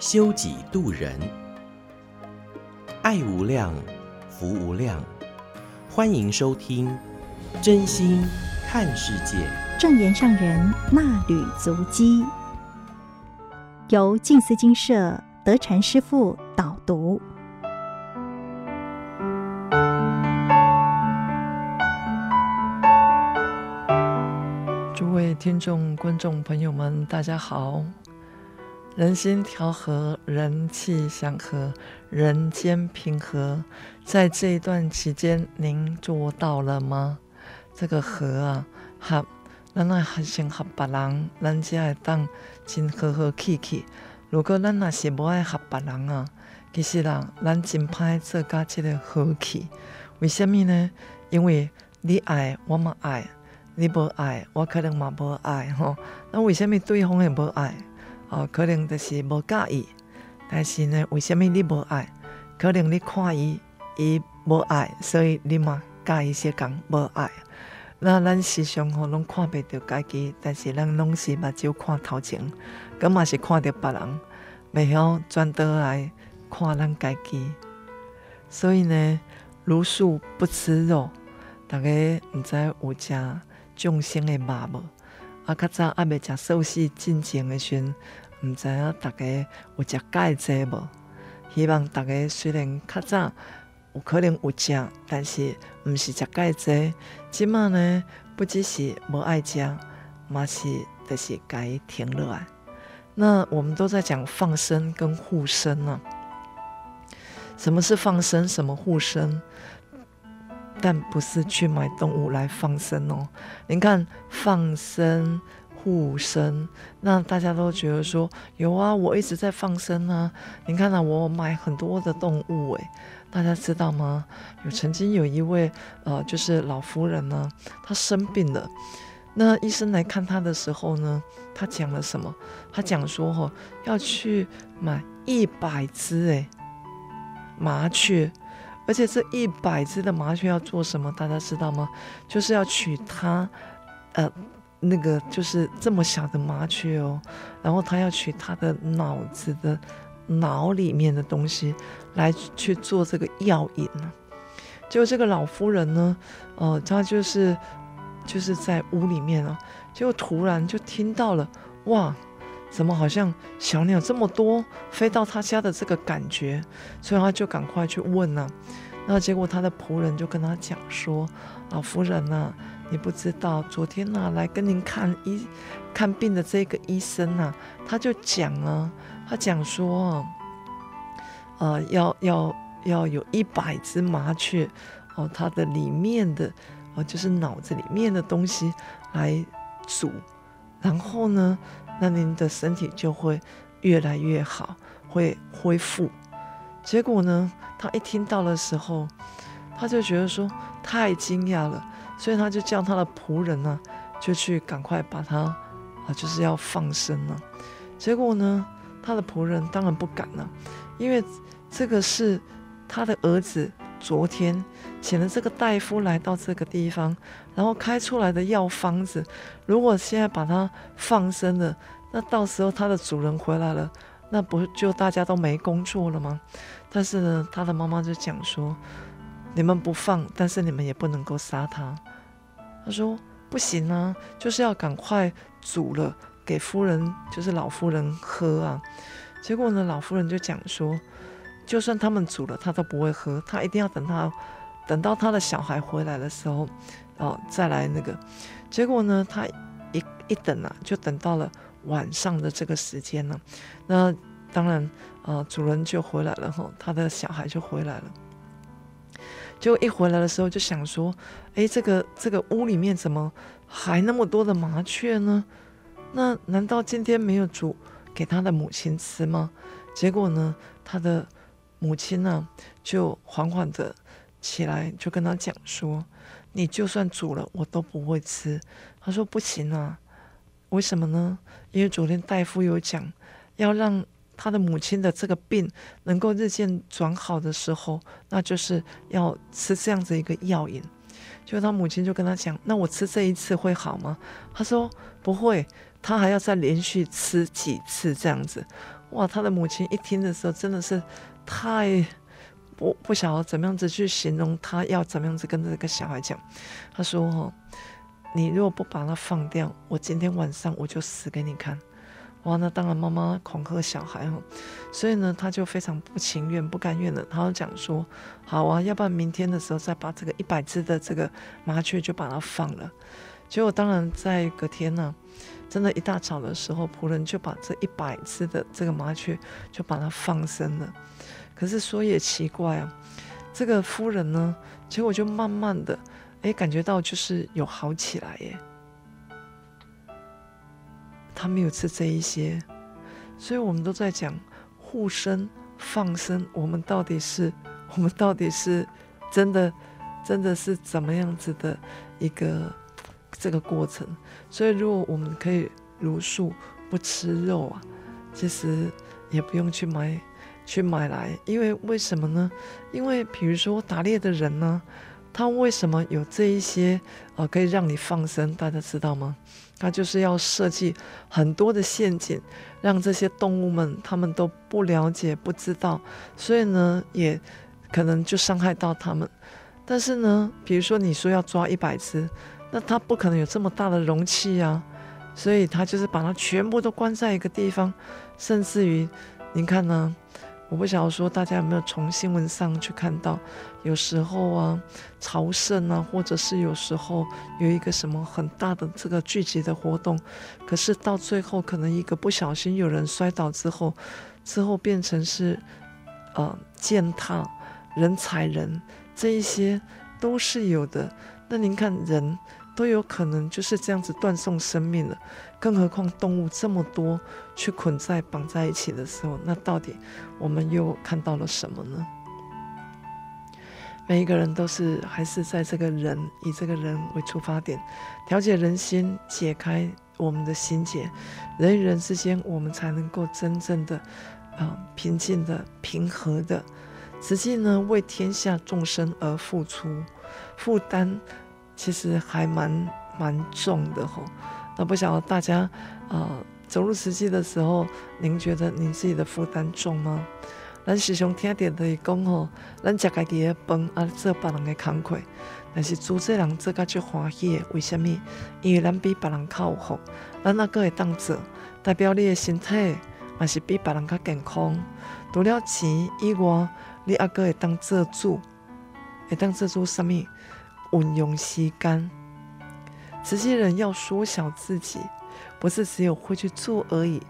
修己度人，爱无量，福无量。欢迎收听真心看世界，正言上人那履足迹，由静思金舍德禅师父导读。诸位听众、观众朋友们，大家好！人心调和，人气祥和，人间平和，在这一段期间，您做到了吗？这个和啊，合，咱来合先合别人，咱才会当真和和气气。如果咱若是无爱合别人啊，其实啦，咱真歹做甲这个和气。为什么呢？因为你爱我嘛爱，你无爱我可能嘛无爱吼。那为什么对方会无爱？哦，可能就是无介意。但是呢，为什么你无爱？可能你看伊伊无爱，所以你嘛介意些讲无爱。那咱时常吼拢看袂着家己，但是咱拢是目睭看头前，咁嘛是看着别人，袂晓转倒来看咱家己。所以呢，茹素不吃肉，大家毋知有食众生的肉无？啊，较早还未食素食进前的时阵，毋知影大家有食钙质无？希望大家虽然较早。有可能有食，但是毋是食钙质。即马呢，不只是无爱食，嘛是就是该停落来。那我们都在讲放生跟护生呢、啊。什么是放生？什么护生？但不是去买动物来放生哦。您看放生。护生，那大家都觉得说有啊，我一直在放生啊。你看啊，我买很多的动物诶，大家知道吗？有曾经有一位呃，就是老夫人呢，她生病了，那医生来看她的时候呢，她讲了什么？她讲说哈，要去买一百只诶麻雀，而且这一百只的麻雀要做什么？大家知道吗？就是要取它呃。那个就是这么小的麻雀哦，然后他要取他的脑子的脑里面的东西来去做这个药引呢。结果这个老夫人呢，呃，她就是就是在屋里面啊，结果突然就听到了，哇，怎么好像小鸟这么多飞到他家的这个感觉，所以他就赶快去问呢。那结果他的仆人就跟他讲说，老夫人呐。你不知道，昨天呢、啊、来跟您看医看病的这个医生呢、啊，他就讲了，他讲说，呃，要要要有一百只麻雀，哦，它的里面的哦，就是脑子里面的东西来煮，然后呢，那您的身体就会越来越好，会恢复。结果呢，他一听到的时候，他就觉得说太惊讶了。所以他就叫他的仆人呢、就去赶快把他啊，就是要放生了。结果呢，他的仆人当然不敢了，因为这个是他的儿子昨天请了这个大夫来到这个地方，然后开出来的药方子。如果现在把它放生了，那到时候他的主人回来了，那不就大家都没工作了吗？但是呢，他的妈妈就讲说。你们不放，但是你们也不能够杀他。他说不行啊，就是要赶快煮了给夫人，就是老夫人喝啊。结果呢，老夫人就讲说，就算他们煮了，他都不会喝，他一定要等他等到他的小孩回来的时候，哦，再来那个。结果呢，他一一等啊，就等到了晚上的这个时间了。那当然，呃，主人就回来了哈，他的小孩就回来了。就一回来的时候就想说，哎，这个这个屋里面怎么还那么多的麻雀呢？那难道今天没有煮给他的母亲吃吗？结果呢，他的母亲呢就缓缓的起来，就跟他讲说：“你就算煮了，我都不会吃。”他说：“不行啊，为什么呢？因为昨天大夫有讲，要让他的母亲的这个病能够日渐转好的时候，那就是要吃这样子一个药引。”就他母亲就跟他讲：“那我吃这一次会好吗？”他说：“不会，他还要再连续吃几次这样子。”哇，他的母亲一听的时候真的是太不不晓得怎么样子去形容他要怎么样子跟这个小孩讲。他说：“哦，你如果不把它放掉，我今天晚上我就死给你看。”哇，那当然妈妈恐吓小孩哈，所以呢，他就非常不情愿、不甘愿的，他就讲说：“好啊，要不然明天的时候再把这个一百只的这个麻雀就把它放了。”结果当然在隔天呢，真的，一大早的时候，仆人就把这一百只的这个麻雀就把它放生了。可是说也奇怪啊，这个夫人呢，结果就慢慢的哎感觉到就是有好起来耶。他没有吃这一些，所以我们都在讲护生放生，我们到底是我们到底是真的真的是怎么样子的一个这个过程？所以如果我们可以茹素不吃肉啊，其实也不用去买去买来，因为为什么呢？因为比如说打猎的人呢，他为什么有这一些呃可以让你放生？大家知道吗？他就是要设计很多的陷阱，让这些动物们他们都不了解、不知道，所以呢，也可能就伤害到他们。但是呢，比如说你说要抓一百只，那他不可能有这么大的容器啊，所以他就是把它全部都关在一个地方，甚至于，您看呢？我不晓得说大家有没有从新闻上去看到，有时候啊朝圣啊，或者是有时候有一个什么很大的这个聚集的活动，可是到最后可能一个不小心有人摔倒之后，之后变成是呃践踏人踩人，这一些都是有的。那您看人。都有可能就是这样子断送生命了，更何况动物这么多，去捆在绑在一起的时候，那到底我们又看到了什么呢？每一个人都是还是在这个人以这个人为出发点，调节人心，解开我们的心结，人与人之间，我们才能够真正的啊、平静的、平和的，实际呢为天下众生而付出负担。其实还蛮蛮重的吼，那不晓得大家、呃、走入实际的时候，您觉得您自己的负担重吗？咱时常听到的讲吼，咱食家己的饭啊，做别人的工课，但是做这人做甲最欢喜的，为什么？因为咱比别人较有福，咱那个会当做，代表你的身体也是比别人较健康。除了钱以外，你还个会当做主，会当做主什么？运用时间，慈济人要缩小自己，不是只有会去做而已。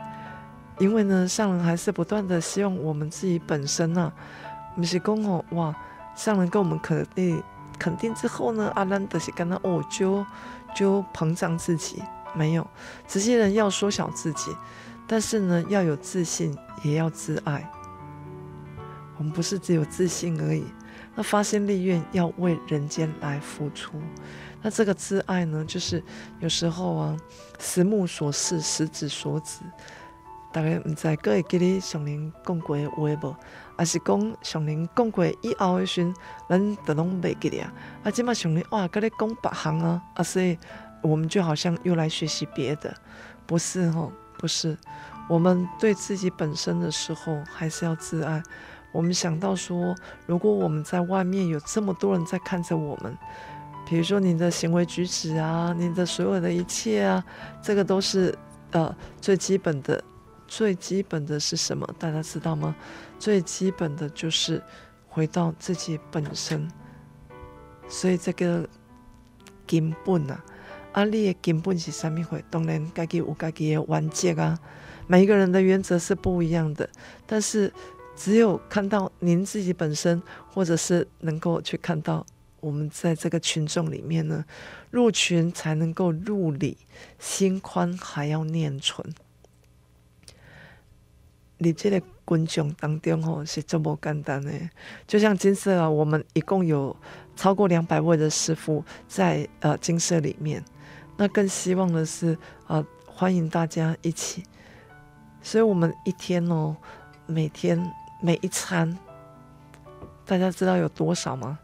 因为呢，上人还是不断的希望我们自己本身呢、啊，不是讲哦，哇，上人跟我们肯定肯定之后呢，阿兰德是跟他哦，就就膨胀自己，没有。慈济人要缩小自己，但是呢，要有自信，也要自爱。我们不是只有自信而已。那发心立愿要为人间来付出，那这个自爱呢，就是有时候啊，实目所视，实质所指。大概唔知各位记得上林讲过话无？还是讲上林讲过以后的时，咱都拢袂记得啊？啊，今嘛上林哇，跟你讲别行啊，啊，所以我们就好像又来学习别的，不是吼，不是。我们对自己本身的时候，还是要自爱。我们想到说，如果我们在外面有这么多人在看着我们，比如说你的行为举止啊，你的所有的一切啊，这个都是呃最基本的，最基本的是什么？大家知道吗？最基本的就是回到自己本身。所以这个根本啊，阿你的根本是什么？会当然自己有自己的原则啊，每一个人的原则是不一样的，但是。只有看到您自己本身，或者是能够去看到我们在这个群众里面呢，入群才能够入理，心宽还要念存。你这个群众当中哦是这么简单呢，就像金色啊，我们一共有超过两百位的师傅在呃金色里面，那更希望的是啊、呃，欢迎大家一起，所以我们一天哦，每天每一餐，大家知道有多少吗？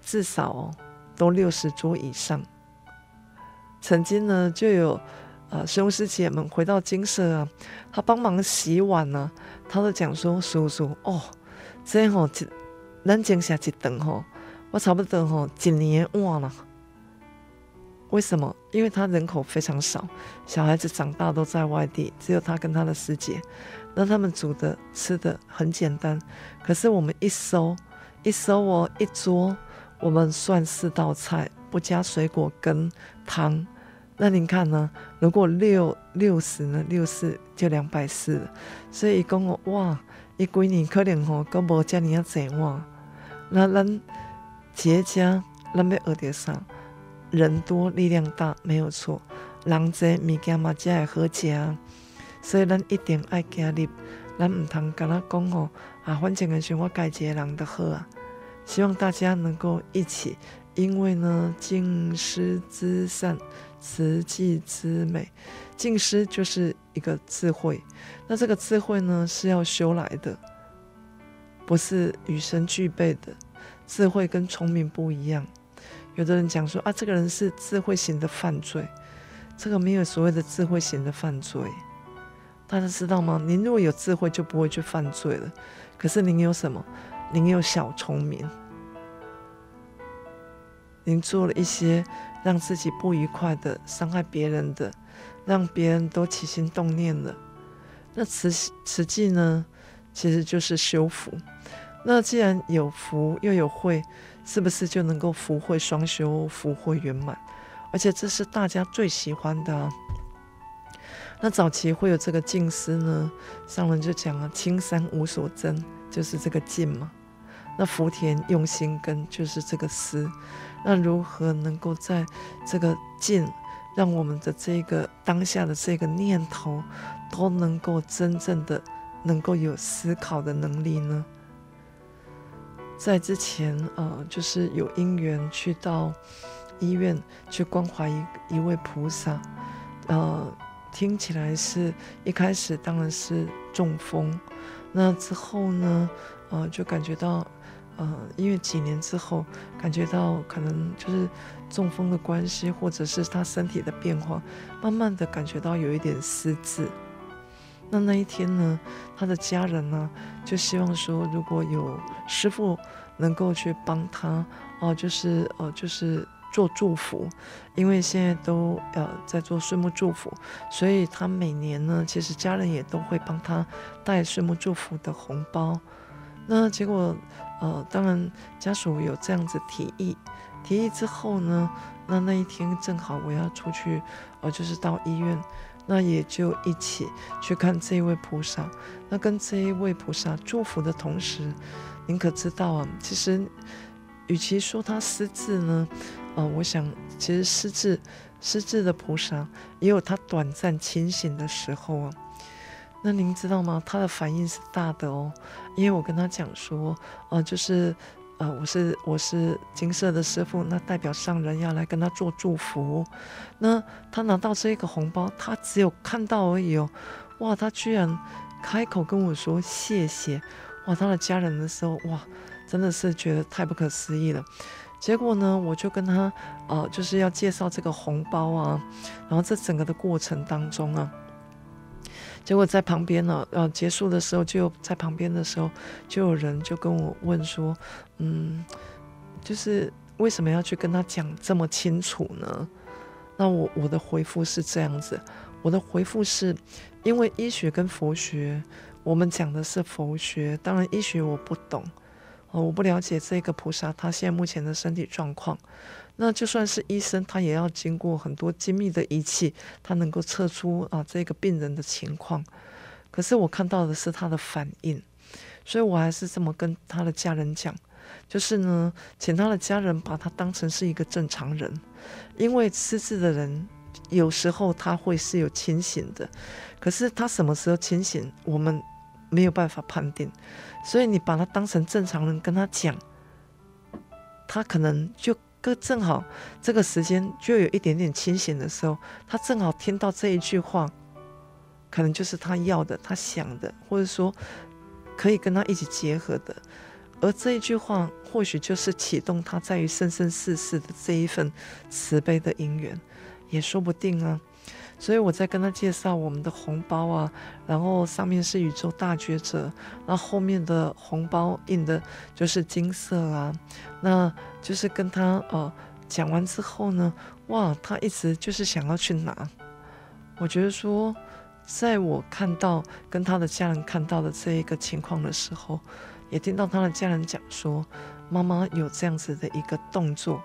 至少哦，都六十桌以上。曾经呢，就有。啊，师兄师姐们回到金舍啊，他帮忙洗碗呢、啊，他都讲说：“叔叔哦，这样吼，一咱精舍一顿吼，我差不多吼一年碗了。为什么？因为他人口非常少，小孩子长大都在外地，只有他跟他的师姐，那他们煮的吃的很简单。可是我们一收一收哦，一桌我们算四道菜，不加水果跟汤。”那您看呢？如果六六十呢？六四就两百四，所以一共哦，哇，一几年可能哦都无遮尔啊济哇。那咱结家，咱要学点啥？人多力量大，没有错。人侪物件嘛才会好食，所以咱一定爱加入。咱唔通跟他讲吼啊，反正是我家一个人的好啊。希望大家能够一起，因为呢，敬师之善。慈济之美，敬师就是一个智慧。那这个智慧呢，是要修来的，不是与生俱备的。智慧跟聪明不一样。有的人讲说啊，这个人是智慧型的犯罪，这个没有所谓的智慧型的犯罪。大家知道吗？您如果有智慧，就不会去犯罪了。可是您有什么？您有小聪明。您做了一些。让自己不愉快的、伤害别人的，让别人都起心动念的。那慈慈济呢，其实就是修福。那既然有福又有慧，是不是就能够福慧双修、福慧圆满？而且这是大家最喜欢的。那早期会有这个静思呢，上人就讲了：青山无所争，就是这个静嘛。那福田用心耕，就是这个思。那如何能够在这个静，让我们的这个当下的这个念头，都能够真正的能够有思考的能力呢？在之前，呃，就是有因缘去到医院去关怀一一位菩萨，呃，听起来是一开始当然是中风，那之后呢，呃，就感觉到。呃，因为几年之后感觉到可能就是中风的关系，或者是他身体的变化，慢慢的感觉到有一点失智。那那一天呢，他的家人呢就希望说，如果有师父能够去帮他，哦、就是呃，就是做祝福，因为现在都呃在做岁末祝福，所以他每年呢，其实家人也都会帮他带岁末祝福的红包。那结果。呃，当然家属有这样子提议，提议之后呢，那那一天正好我要出去，呃，就是到医院，那也就一起去看这一位菩萨。那跟这一位菩萨祝福的同时，您可知道啊？其实，与其说他失智呢，呃，我想其实失智失智的菩萨也有他短暂清醒的时候啊。那您知道吗？他的反应是大的哦，因为我跟他讲说，呃，就是，呃，我是我是金色的师父，那代表上人要来跟他做祝福。那他拿到这个红包，他只有看到而已哦，哇，他居然开口跟我说谢谢，哇，他的家人的时候，哇，真的是觉得太不可思议了。结果呢，我就跟他，呃，就是要介绍这个红包啊，然后这整个的过程当中啊。结果在旁边呢，呃，结束的时候就在旁边的时候，就有人就跟我问说，嗯，就是为什么要去跟他讲这么清楚呢？那我我的回复是这样子，我的回复是，因为医学跟佛学，我们讲的是佛学，当然医学我不懂，哦，我不了解这个菩萨他现在目前的身体状况。那就算是医生，他也要经过很多精密的仪器，他能够测出啊这个病人的情况。可是我看到的是他的反应，所以我还是这么跟他的家人讲，就是呢，请他的家人把他当成是一个正常人，因为失智的人有时候他会是有清醒的，可是他什么时候清醒，我们没有办法判定，所以你把他当成正常人跟他讲，他可能就个正好这个时间就有一点点清醒的时候，他正好听到这一句话，可能就是他要的，他想的，或者说可以跟他一起结合的，而这一句话或许就是启动他在于生生世世的这一份慈悲的因缘，也说不定啊。所以我在跟他介绍我们的红包啊，然后上面是宇宙大觉者，那后面的红包印的就是金色啊，那就是跟他呃讲完之后呢，哇，他一直就是想要去拿。我觉得说，在我看到跟他的家人看到的这一个情况的时候，也听到他的家人讲说，妈妈有这样子的一个动作。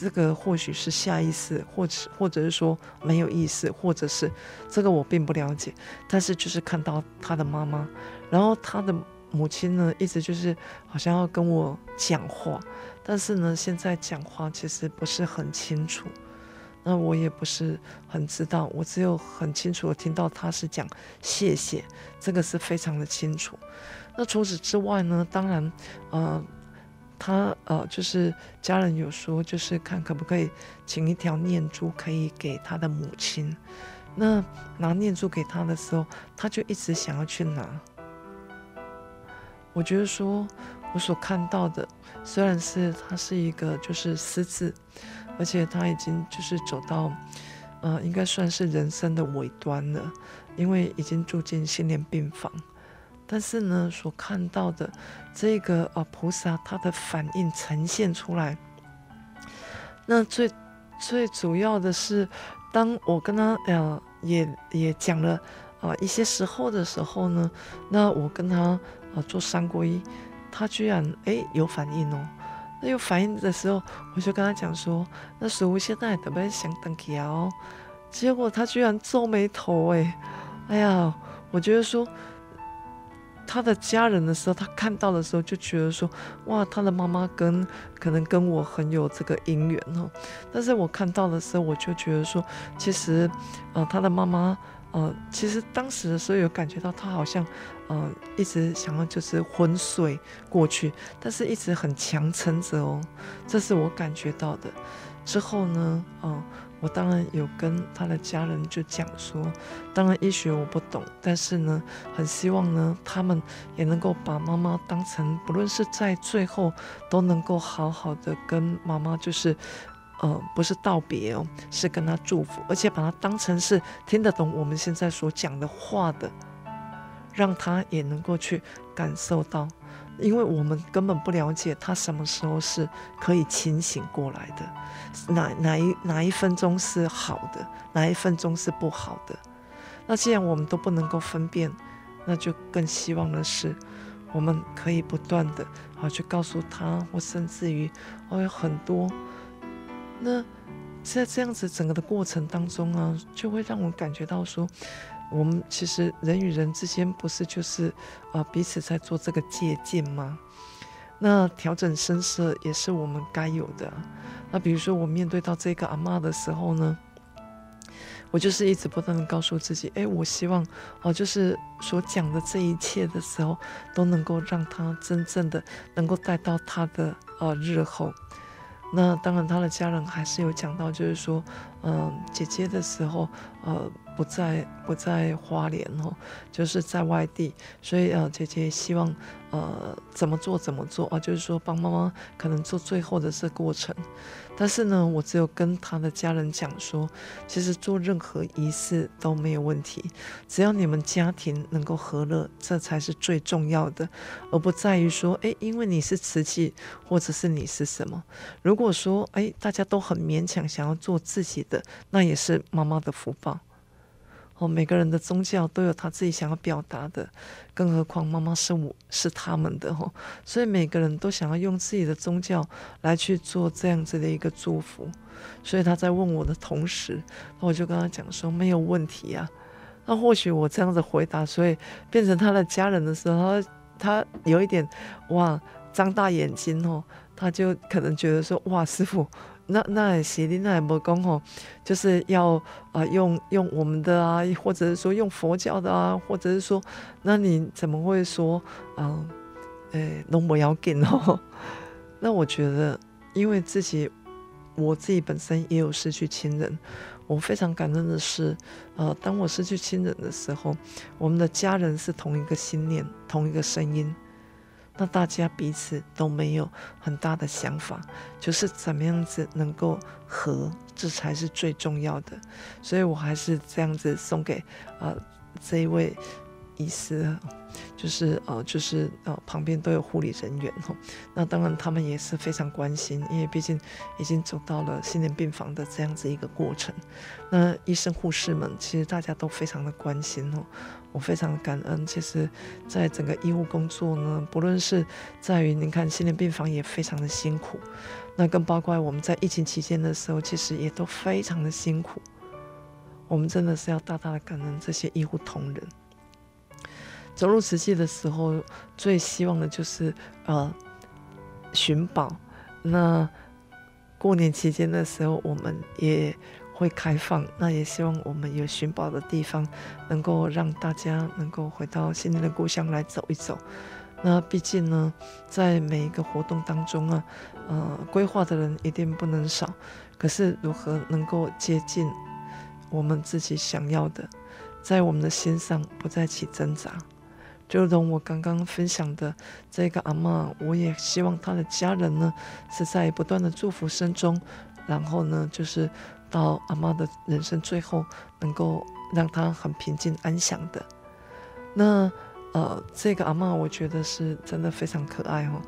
这个或许是下意识，或者或者是说没有意识，或者是这个我并不了解。但是就是看到他的妈妈，然后他的母亲呢，一直就是好像要跟我讲话，但是呢，现在讲话其实不是很清楚。那我也不是很知道，我只有很清楚的听到他是讲谢谢，这个是非常的清楚。那除此之外呢，当然，呃。他呃，就是家人有说，就是看可不可以请一条念珠，可以给他的母亲。那拿念珠给他的时候，他就一直想要去拿。我觉得说，我所看到的，虽然是他是一个就是私自，而且他已经就是走到，呃，应该算是人生的尾端了，因为已经住进心莲病房。但是呢，所看到的这个呃菩萨，他的反应呈现出来，那最最主要的是，当我跟他呃也也讲了啊、呃、一些时候的时候呢，那我跟他啊、呃、做三皈依，他居然哎有反应哦，那有反应的时候，我就跟他讲说，那师父现在准备想登记哦，结果他居然皱眉头哎，哎呀，我觉得说。他的家人的时候，他看到的时候就觉得说，哇，他的妈妈跟可能跟我很有这个姻缘哦。但是我看到的时候，我就觉得说，其实，呃，他的妈妈，呃，其实当时的时候有感觉到他好像，呃，一直想要就是昏睡过去，但是一直很强撑着哦，这是我感觉到的。之后呢，嗯、我当然有跟他的家人就讲说，当然医学我不懂，但是呢，很希望呢，他们也能够把妈妈当成，不论是在最后，都能够好好的跟妈妈，就是，呃，不是道别哦，是跟他祝福，而且把他当成是听得懂我们现在所讲的话的，让他也能够去感受到。因为我们根本不了解他什么时候是可以清醒过来的，哪哪一哪一分钟是好的，哪一分钟是不好的。那既然我们都不能够分辨，那就更希望的是，我们可以不断的啊去告诉他，或甚至于哦有很多。那在这样子整个的过程当中啊，就会让我感觉到说。我们其实人与人之间不是就是，呃，彼此在做这个借鉴吗？那调整声色也是我们该有的。那比如说我面对到这个阿嬷的时候呢，我就是一直不断的告诉自己，哎，我希望哦，就是所讲的这一切的时候，都能够让他真正的能够带到他的呃日后。那当然，他的家人还是有讲到，就是说，嗯、姐姐的时候，呃。不在不在花莲哦，就是在外地，所以呃，姐姐希望呃怎么做怎么做啊，就是说帮妈妈可能做最后的这过程。但是呢，我只有跟他的家人讲说，其实做任何仪式都没有问题，只要你们家庭能够和乐，这才是最重要的，而不在于说，哎，因为你是瓷器，或者是你是什么。如果说，哎，大家都很勉强想要做自己的，那也是妈妈的福报。哦，每个人的宗教都有他自己想要表达的，更何况妈妈是我是他们的哦，所以每个人都想要用自己的宗教来去做这样子的一个祝福。所以他在问我的同时，那我就跟他讲说没有问题啊。那或许我这样子回答，所以变成他的家人的时候，他他有一点哇，张大眼睛哦，他就可能觉得说哇，师傅那那是你那也不讲吼，就是要啊、呃、用用我们的啊，或者是说用佛教的啊，或者是说，那你怎么会说啊？诶，拢不要紧哦。那我觉得，因为自己我自己本身也有失去亲人，我非常感恩的是，呃，当我失去亲人的时候，我们的家人是同一个信念，同一个声音。那大家彼此都没有很大的想法，就是怎么样子能够和，这才是最重要的。所以我还是这样子送给啊、呃、这一位医师，就是呃就是呃旁边都有护理人员哈。那当然他们也是非常关心，因为毕竟已经走到了心连病房的这样子一个过程。那医生护士们其实大家都非常的关心哦。我非常感恩，其实，在整个医务工作呢，不论是在于您看心连病房也非常的辛苦，那更包括我们在疫情期间的时候，其实也都非常的辛苦。我们真的是要大大的感恩这些医护同仁。走入瓷器的时候，最希望的就是呃寻宝。那过年期间的时候，我们也。会开放，那也希望我们有寻宝的地方，能够让大家能够回到心灵的故乡来走一走。那毕竟呢，在每一个活动当中啊，呃，规划的人一定不能少。可是如何能够接近我们自己想要的，在我们的心上不再起挣扎？就如同我刚刚分享的这个阿嬷，我也希望她的家人呢，是在不断的祝福声中，然后呢，就是。到阿嬷的人生最后，能够让她很平静安详的。那呃，这个阿嬷我觉得是真的非常可爱哦，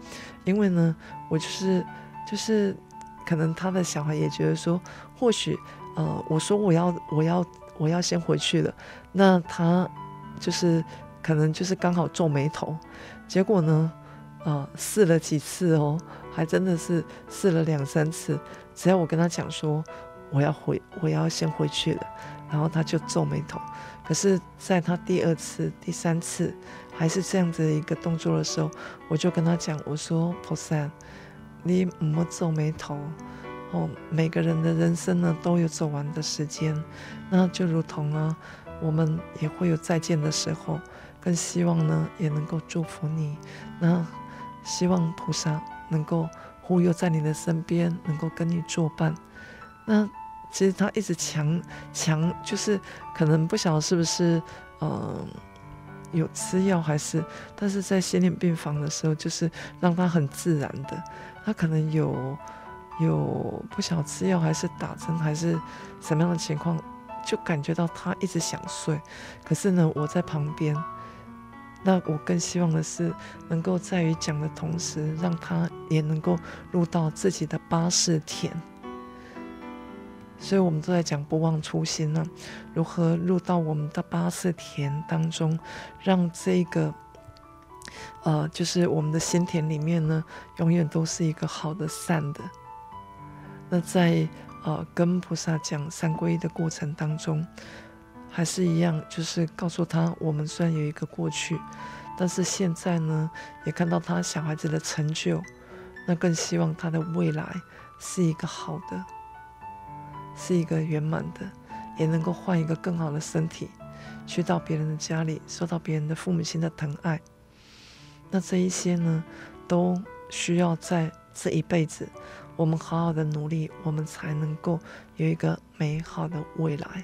因为呢，我就是就是可能他的小孩也觉得说，或许呃，我说我要我要我要先回去了，那他就是可能就是刚好皱眉头，结果呢，呃，试了几次哦，还真的是试了两三次，只要我跟他讲说。我要回，我要先回去了，然后他就皱眉头。可是，在他第二次、第三次还是这样子一个动作的时候，我就跟他讲：“我说，菩萨，你唔好皱眉头哦。每个人的人生呢，都有走完的时间，那就如同呢，我们也会有再见的时候。更希望呢，也能够祝福你。那希望菩萨能够护佑在你的身边，能够跟你作伴。”那其实他一直强强，就是可能不晓得是不是呃有吃药还是，但是在心理病房的时候，就是让他很自然的，他可能有有不晓得吃药还是打针还是什么样的情况，就感觉到他一直想睡，可是呢，我在旁边，那我更希望的是能够在于讲的同时，让他也能够入到自己的八识田。所以，我们都在讲不忘初心呢，如何入到我们的八识田当中，让这个，呃，就是我们的心田里面呢，永远都是一个好的、善的。那在呃跟菩萨讲三皈依的过程当中，还是一样，就是告诉他，我们虽然有一个过去，但是现在呢，也看到他小孩子的成就，那更希望他的未来是一个好的。是一个圆满的，也能够换一个更好的身体，去到别人的家里，受到别人的父母亲的疼爱。那这一些呢，都需要在这一辈子，我们好好的努力，我们才能够有一个美好的未来。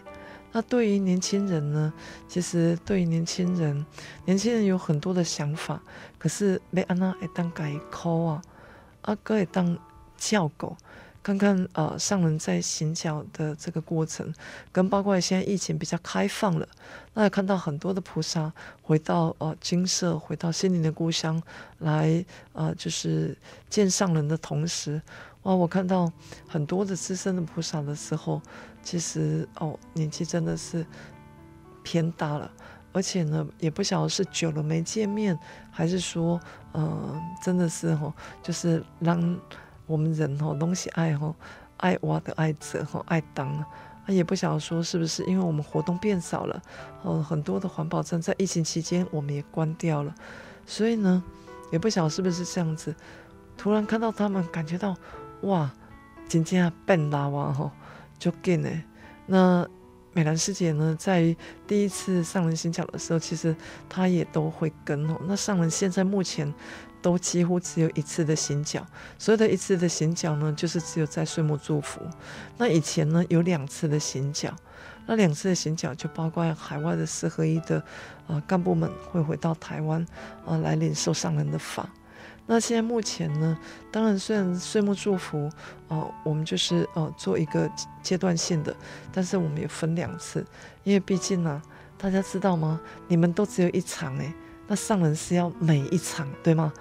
那对于年轻人呢，其实对于年轻人，年轻人有很多的想法，可是没安那会当改口啊，阿，哥也当叫狗。看看呃上人在行脚的这个过程，跟包括现在疫情比较开放了，那也看到很多的菩萨回到呃金色，回到心灵的故乡来呃就是见上人的同时，哇，我看到很多的资深的菩萨的时候，其实哦年纪真的是偏大了，而且呢也不晓得是久了没见面，还是说呃真的是哦就是让。我们人吼东西爱吼爱挖的爱折吼爱当啊，也不晓得说是不是因为我们活动变少了，哦，很多的环保站在疫情期间我们也关掉了，所以呢，也不晓得是不是这样子。突然看到他们，感觉到哇，真正变老啊吼，就紧呢。那美兰师姐呢，在第一次上人行脚的时候，其实她也都会跟哦。那上人现在目前都几乎只有一次的行脚，所有的一次的行脚呢，就是只有在岁末祝福。那以前呢，有两次的行脚，那两次的行脚就包括海外的四合一的呃干部们会回到台湾啊、呃、来领受上人的法。那现在目前呢，当然虽然岁末祝福，呃，我们就是呃做一个阶段性的，但是我们也分两次，因为毕竟呢、大家知道吗？你们都只有一场诶，那上人是要每一场对吗？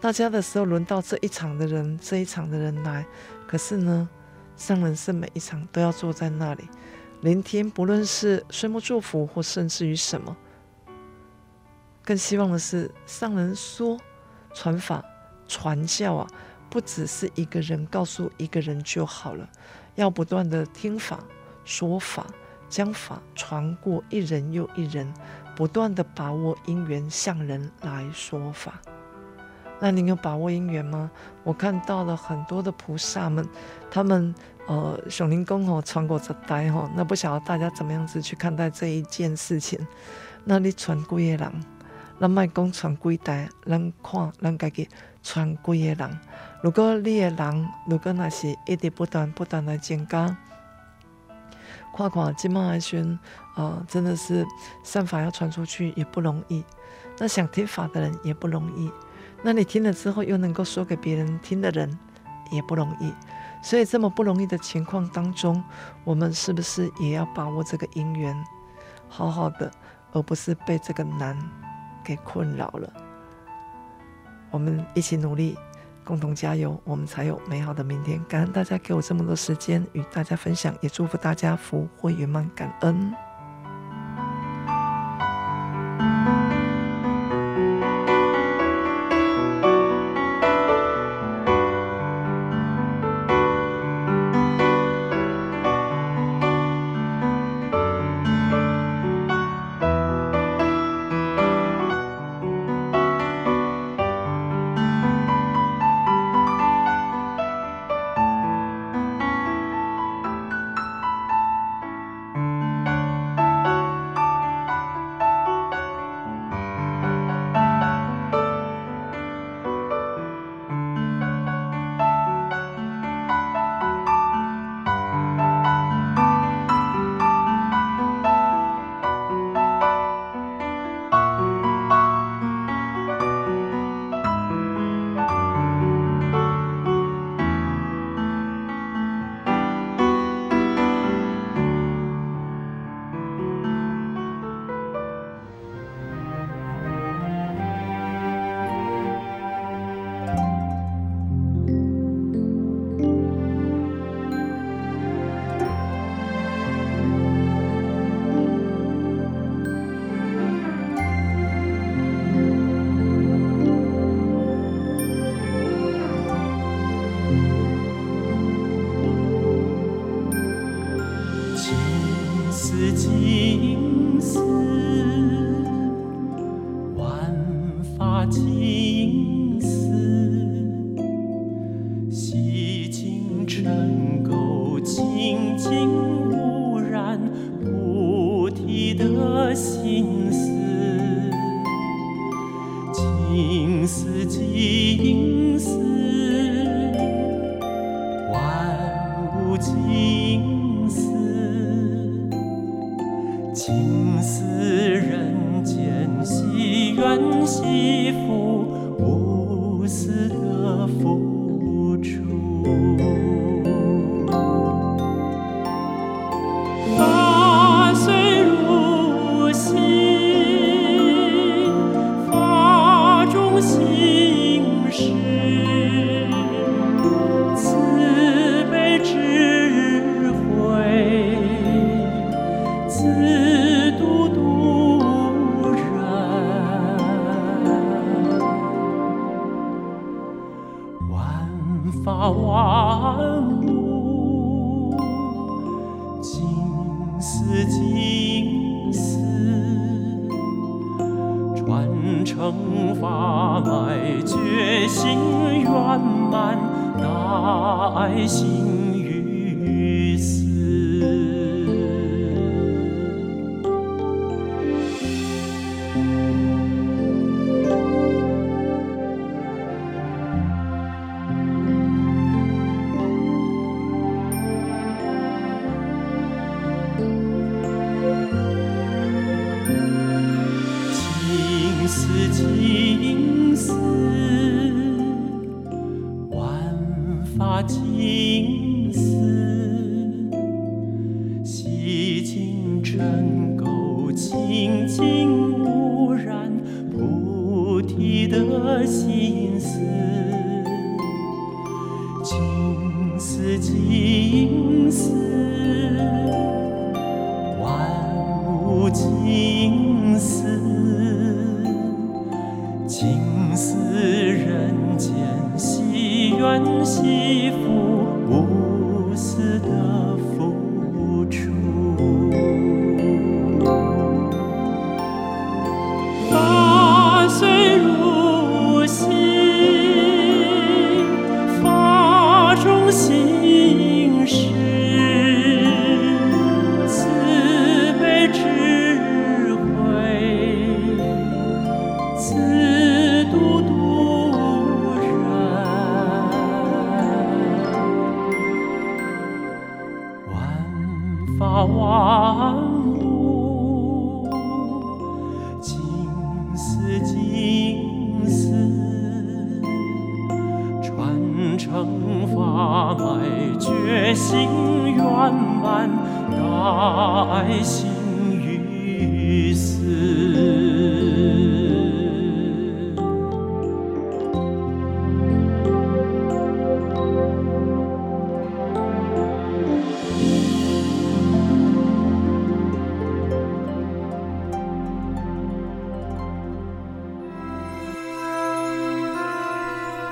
大家的时候轮到这一场的人，这一场的人来，可是呢，上人是每一场都要坐在那里聆听，不论是岁末祝福或甚至于什么，更希望的是上人说传法。传教啊，不只是一个人告诉一个人就好了，要不断的听法、说法，将法传过一人又一人，不断的把握因缘向人来说法。那您有把握因缘吗？我看到了很多的菩萨们，他们呃，熊灵公吼，传过这代吼，那不晓得大家怎么样子去看待这一件事情？那你传几个人？咱卖讲传几代，咱看咱家己。传几个人？如果你的人，如果那是一直不断不断的增加，看看今麦来宣，呃，真的是善法要传出去也不容易。那想听法的人也不容易。那你听了之后又能够说给别人听的人也不容易。所以这么不容易的情况当中，我们是不是也要把握这个因缘，好好的，而不是被这个难给困扰了？我们一起努力，共同加油，我们才有美好的明天。感恩大家给我这么多时间与大家分享，也祝福大家福慧圆满，感恩。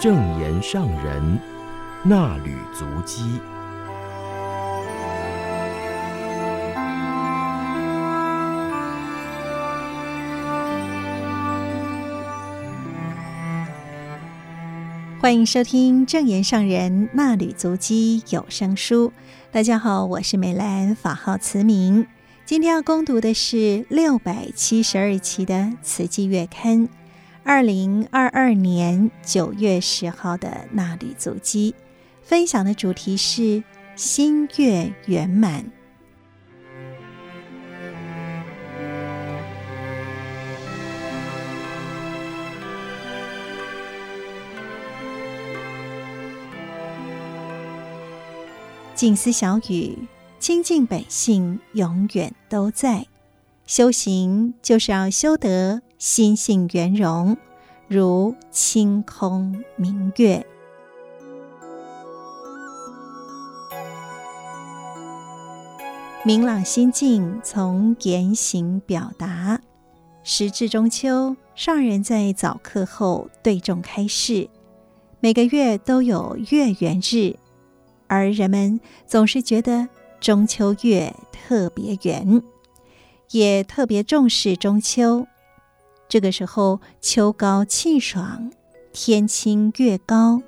正言上人那履足迹，欢迎收听正言上人那履足迹有声书。大家好，我是美兰，法号慈明。今天要攻读的是六百七十二期的《慈济月刊》。二零二二年九月十号的衲履足迹，分享的主题是心月圆满。静思小语，清净本性永远都在。修行就是要修得心性圆融，如清空明月，明朗心境从言行表达。时至中秋，上人在早课后对众开示：每个月都有月圆日，而人们总是觉得中秋月特别圆。也特别重视中秋，这个时候秋高气爽，天清月高，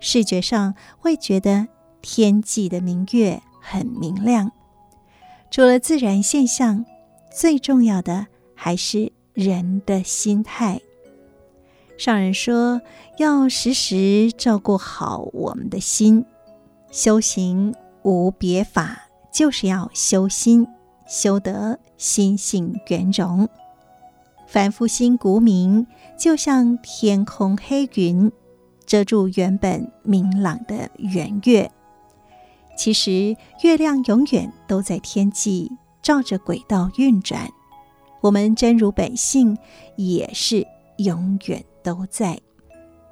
视觉上会觉得天际的明月很明亮。除了自然现象，最重要的还是人的心态。上人说，要时时照顾好我们的心，修行无别法，就是要修心。修得心性圆融，凡夫心古明，就像天空黑云，遮住原本明朗的圆月。其实月亮永远都在天际，照着轨道运转。我们真如本性也是永远都在。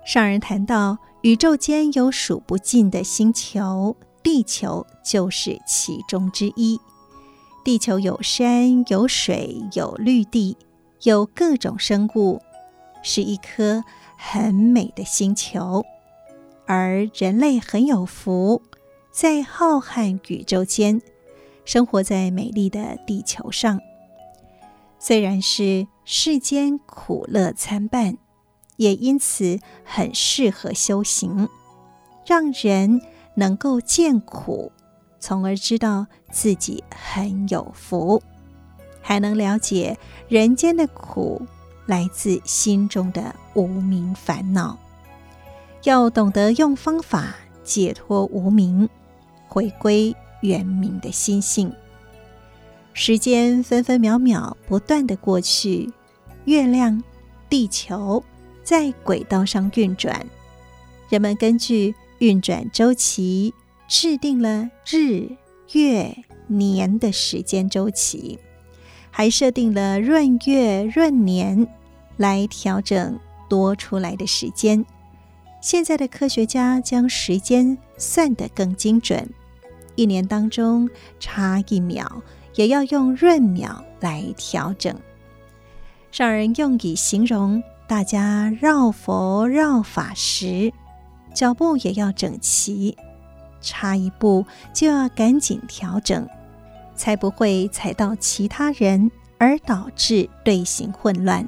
上人谈到，宇宙间有数不尽的星球，地球就是其中之一。地球有山有水有绿地，有各种生物，是一颗很美的星球。而人类很有福，在浩瀚宇宙间，生活在美丽的地球上。虽然是世间苦乐参半，也因此很适合修行，让人能够见苦。从而知道自己很有福，才能了解人间的苦来自心中的无明烦恼，要懂得用方法解脱无明，回归圆明的心性。时间分分秒秒不断地过去，月亮、地球在轨道上运转，人们根据运转周期制定了日、月、年的时间周期。还设定了闰月、闰年来调整多出来的时间。现在的科学家将时间算得更精准，一年当中差一秒，也要用闰秒来调整。上人用以形容大家绕佛绕法时，脚步也要整齐，差一步就要赶紧调整。才不会踩到其他人，而导致队形混乱。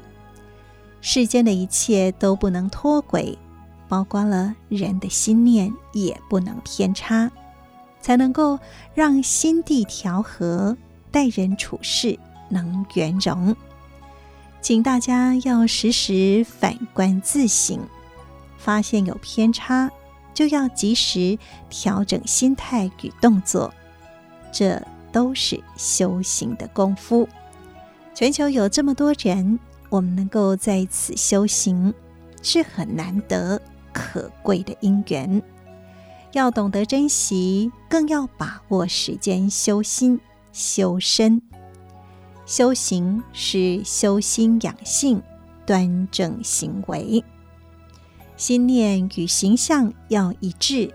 世间的一切都不能脱轨，包括了人的心念也不能偏差，才能够让心地调和，待人处事能圆融。请大家要时时反观自省，发现有偏差，就要及时调整心态与动作。这。都是修行的功夫。全球有这么多人，我们能够在此修行，是很难得可贵的因缘。要懂得珍惜，更要把握时间修心修身。修行是修心养性，端正行为，心念与形象要一致，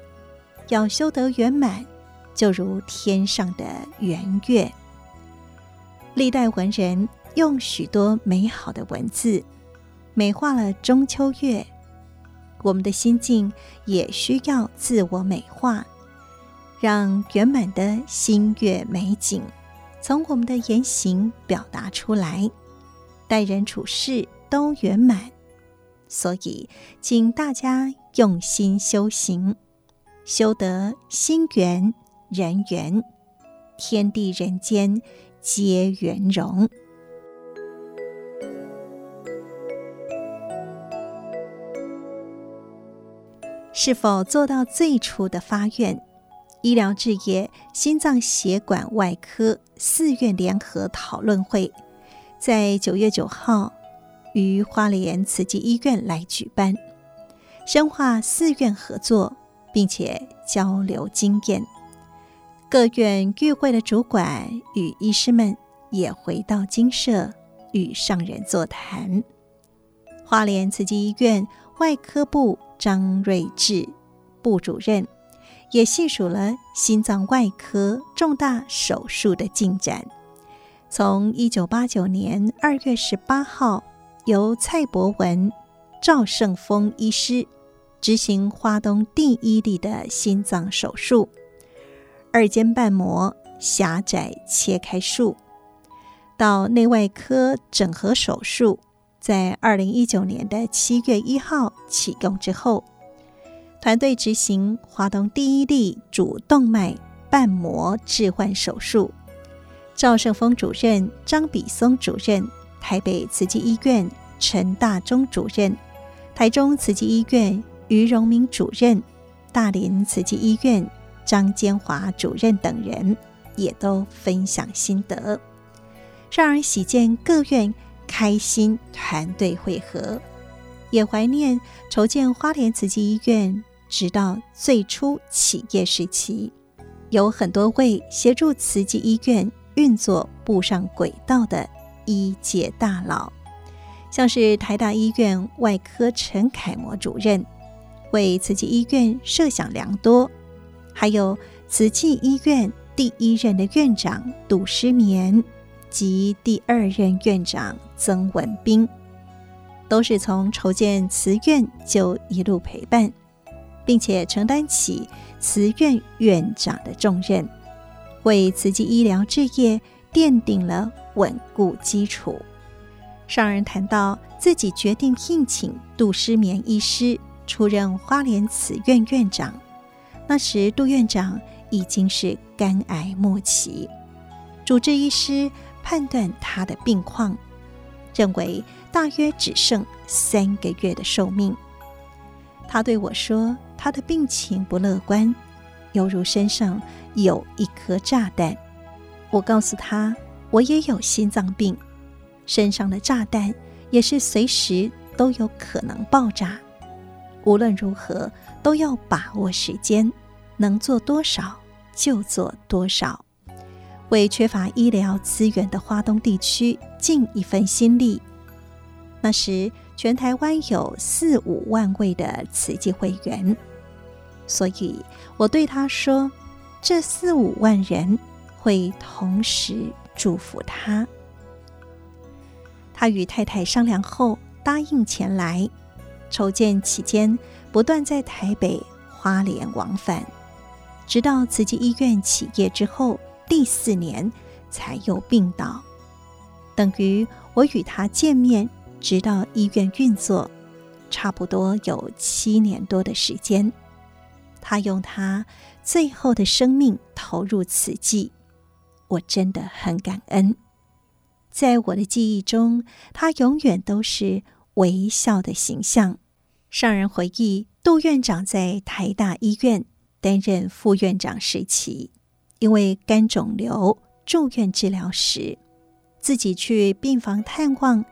要修得圆满。就如天上的圆月，历代文人用许多美好的文字美化了中秋月。我们的心境也需要自我美化，让圆满的新月美景从我们的言行表达出来，待人处事都圆满。所以，请大家用心修行，修得心圆。人圆，天地人间皆圆融。是否做到最初的发愿？医疗志业心脏血管外科四院联合讨论会，在九月九号于花莲慈济医院来举办，深化四院合作，并且交流经验。各院与会的主管与医师们也回到精舍与上人座谈。花莲慈济医院外科部张瑞智部主任也细数了心脏外科重大手术的进展。从一九八九年二月十八号，由蔡博文、赵胜峰医师执行花东第一例的心脏手术。二尖瓣膜狭窄切开术，到内外科整合手术，在二零一九年的七月一号启动之后，团队执行华东第一例主动脉瓣膜置换手术。赵胜峰主任、张比松主任、台北慈济医院陈大中主任、台中慈济医院于荣明主任、大林慈济医院。张坚华主任等人也都分享心得，让人喜见各院开心团队会合，也怀念筹建花莲慈济医院，直到最初起业时期，有很多位协助慈济医院运作步上轨道的医界大佬，像是台大医院外科陈楷模主任，为慈济医院设想良多。还有慈济医院第一任的院长杜诗眠及第二任院长曾文彬，都是从筹建慈院就一路陪伴，并且承担起慈院院长的重任，为慈济医疗置业奠定了稳固基础。上人谈到自己决定聘请杜诗眠医师出任花莲慈院院长。那时，杜院长已经是肝癌末期，主治医师判断他的病况，认为大约只剩三个月的寿命。他对我说，他的病情不乐观，犹如身上有一颗炸弹。我告诉他，我也有心脏病，身上的炸弹也是随时都有可能爆炸。无论如何，都要把握时间，能做多少就做多少，为缺乏医疗资源的华东地区尽一份心力。那时，全台湾有四五万位的慈济会员，所以我对他说：“这四五万人。”会同时祝福他。他与太太商量后答应前来。筹建期间，不断在台北、花莲往返，直到慈济医院起业之后第四年才又病倒。等于我与他见面，直到医院运作，差不多有七年多的时间。他用他最后的生命投入慈济。我真的很感恩，在我的记忆中，他永远都是微笑的形象。上人回忆，杜院长在台大医院担任副院长时期，因为肝肿瘤住院治疗时，自己去病房探望，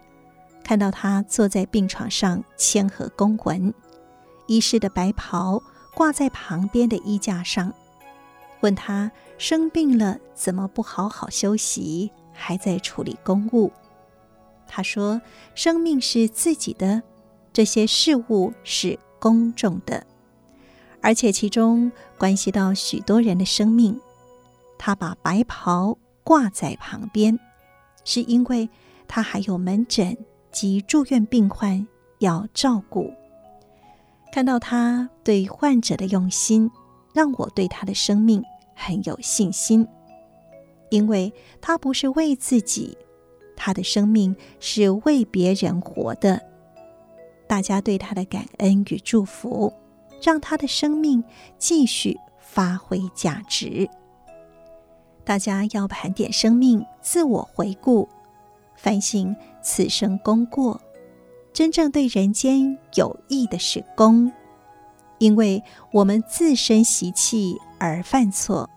看到他坐在病床上签核公文，医师的白袍挂在旁边的衣架上。问他生病了怎么不好好休息，还在处理公务？他说：“生命是自己的，这些事物是公众的，而且其中关系到许多人的生命。他把白袍挂在旁边，是因为他还有门诊及住院病患要照顾。看到他对患者的用心，让我对他的生命。”很有信心，因为他不是为自己，他的生命是为别人活的。大家对他的感恩与祝福，让他的生命继续发挥价值。大家要盘点生命，自我回顾，反省此生功过。真正对人间有益的是功。因为我们自身习气而犯错，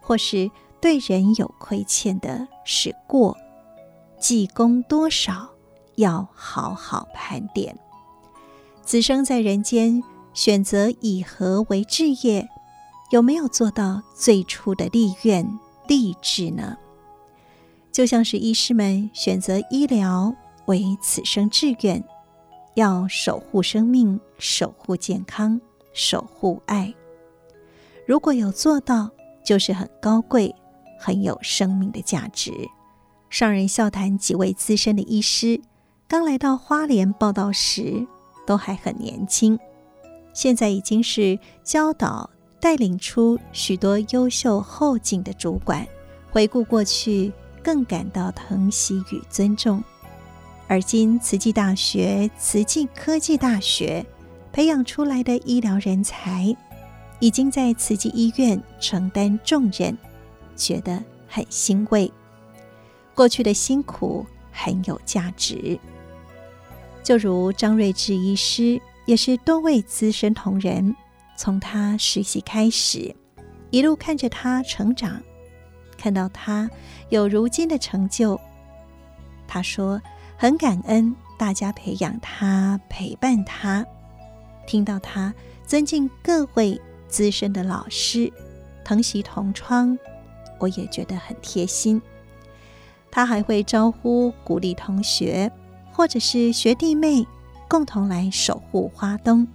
或是对人有亏欠的是过，记功多少要好好盘点。此生在人间，选择以何为志业？有没有做到最初的立愿立志呢？就像是医师们选择医疗为此生志愿，要守护生命，守护健康。守护爱，如果有做到，就是很高贵、很有生命的价值。上人笑谈几位资深的医师，刚来到花莲报道时，都还很年轻，现在已经是教导、带领出许多优秀后进的主管。回顾过去，更感到疼惜与尊重。而今，慈济大学、慈济科技大学。培养出来的医疗人才，已经在慈济医院承担重任，觉得很欣慰。过去的辛苦很有价值。就如张瑞智医师，也是多位资深同仁，从他实习开始，一路看着他成长，看到他有如今的成就。他说很感恩大家培养他，陪伴他。听到他尊敬各位资深的老师，疼惜同窗，我也觉得很贴心。他还会招呼鼓励同学，或者是学弟妹，共同来守护花东，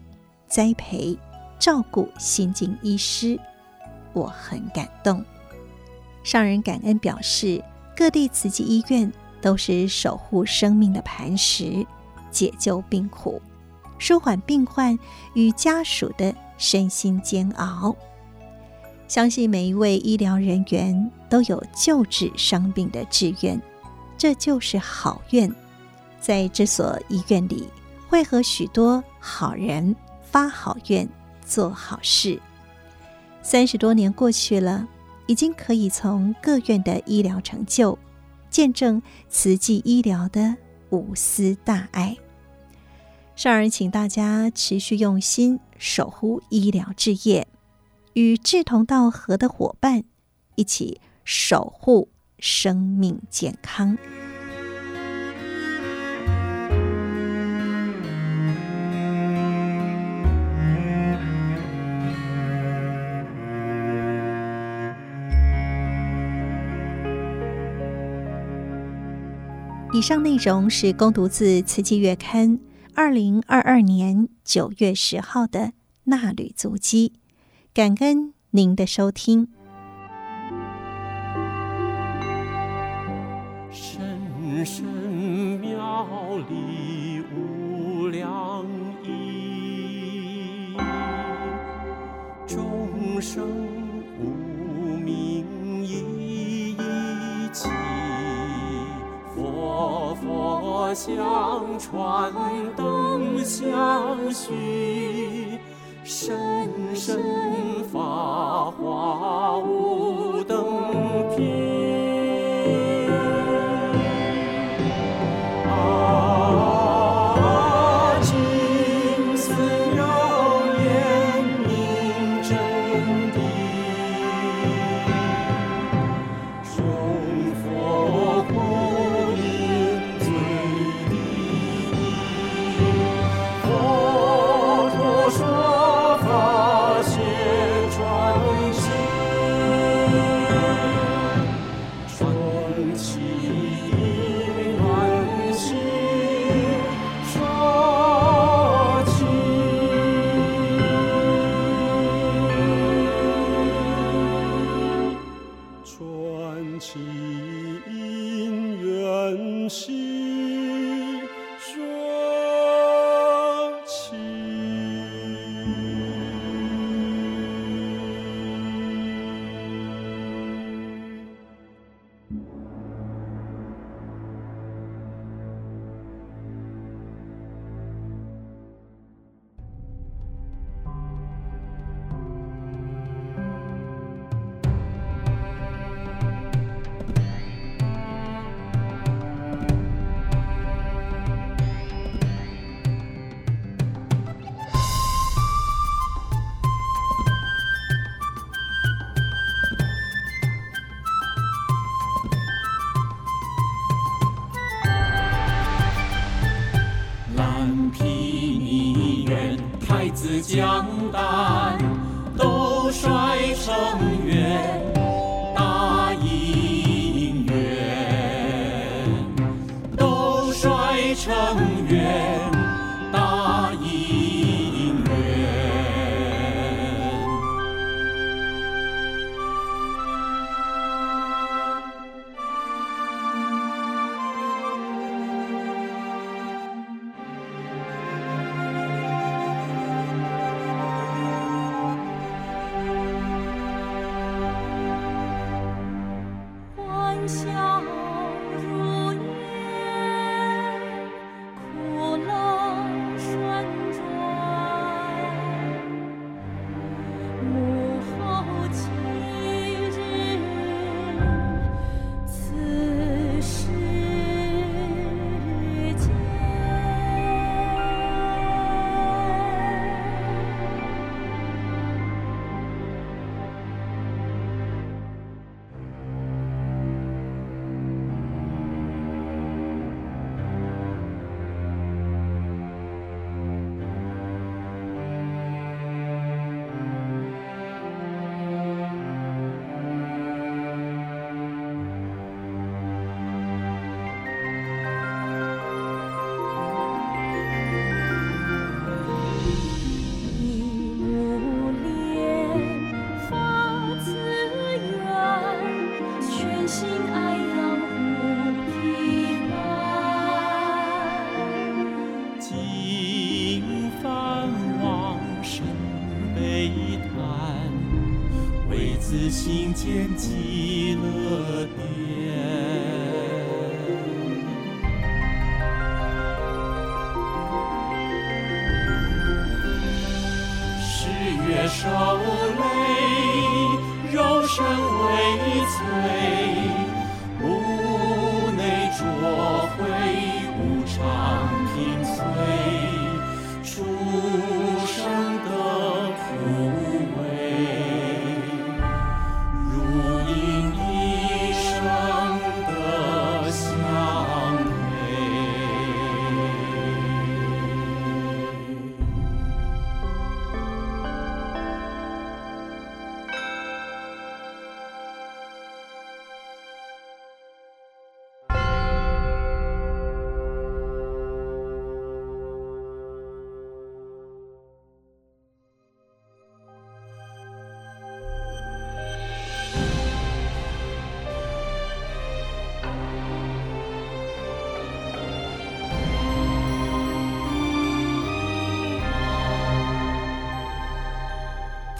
栽培照顾新进医师，我很感动。上人感恩表示，各地慈济医院都是守护生命的磐石，解救病苦。舒缓病患与家属的身心煎熬，相信每一位医疗人员都有救治伤病的志愿，这就是好愿。在这所医院里，会和许多好人发好愿，做好事。三十多年过去了，已经可以从各院的医疗成就，见证慈济医疗的无私大爱。上人请大家持续用心守护医疗置业，与志同道合的伙伴一起守护生命健康。以上内容是恭读自《慈济月刊》二零二二年九月十号的纳履足迹，感恩您的收听。深深妙理无量义，众生相传，灯相续，深深法华无情缘兮。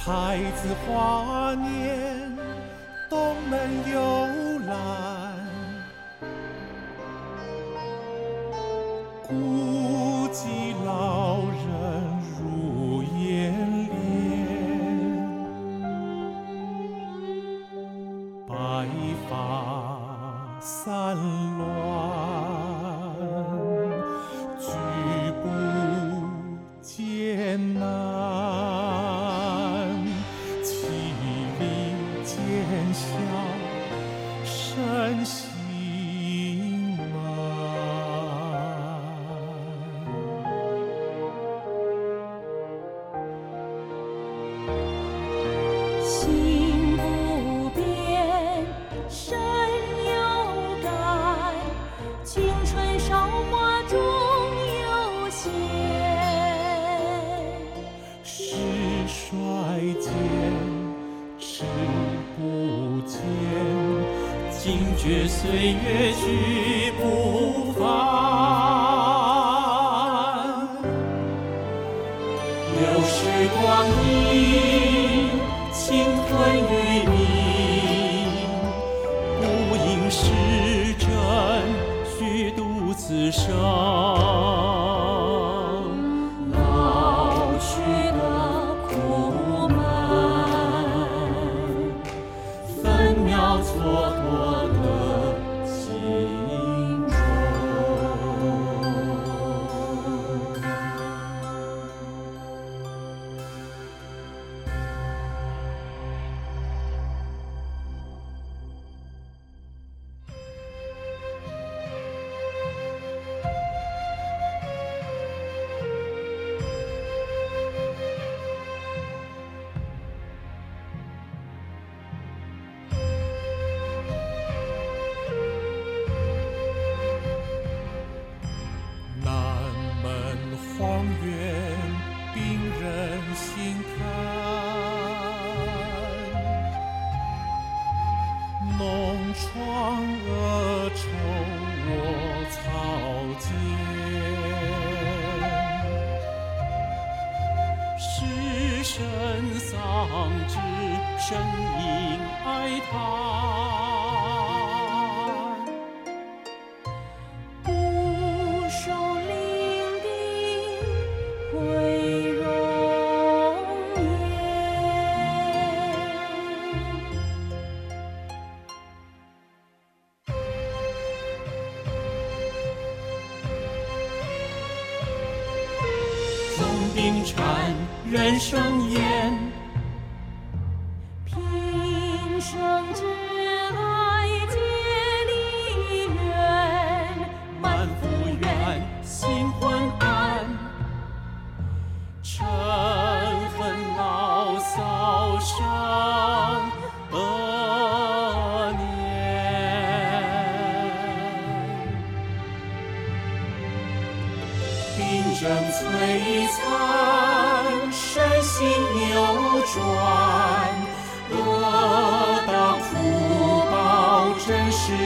太子华年东门有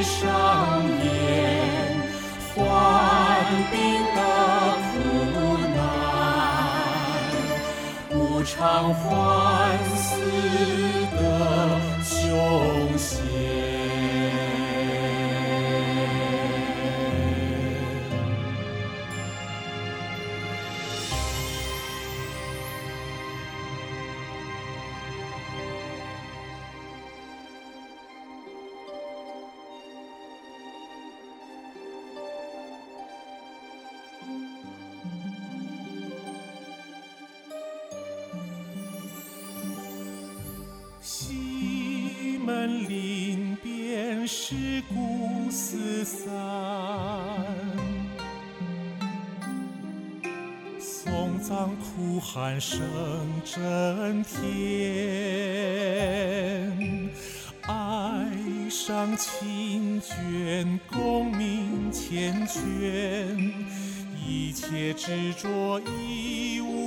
上患病的苦难，无常幻死的凶险。声震天，爱上清卷，功名缱绻，一切执着一无。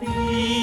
比。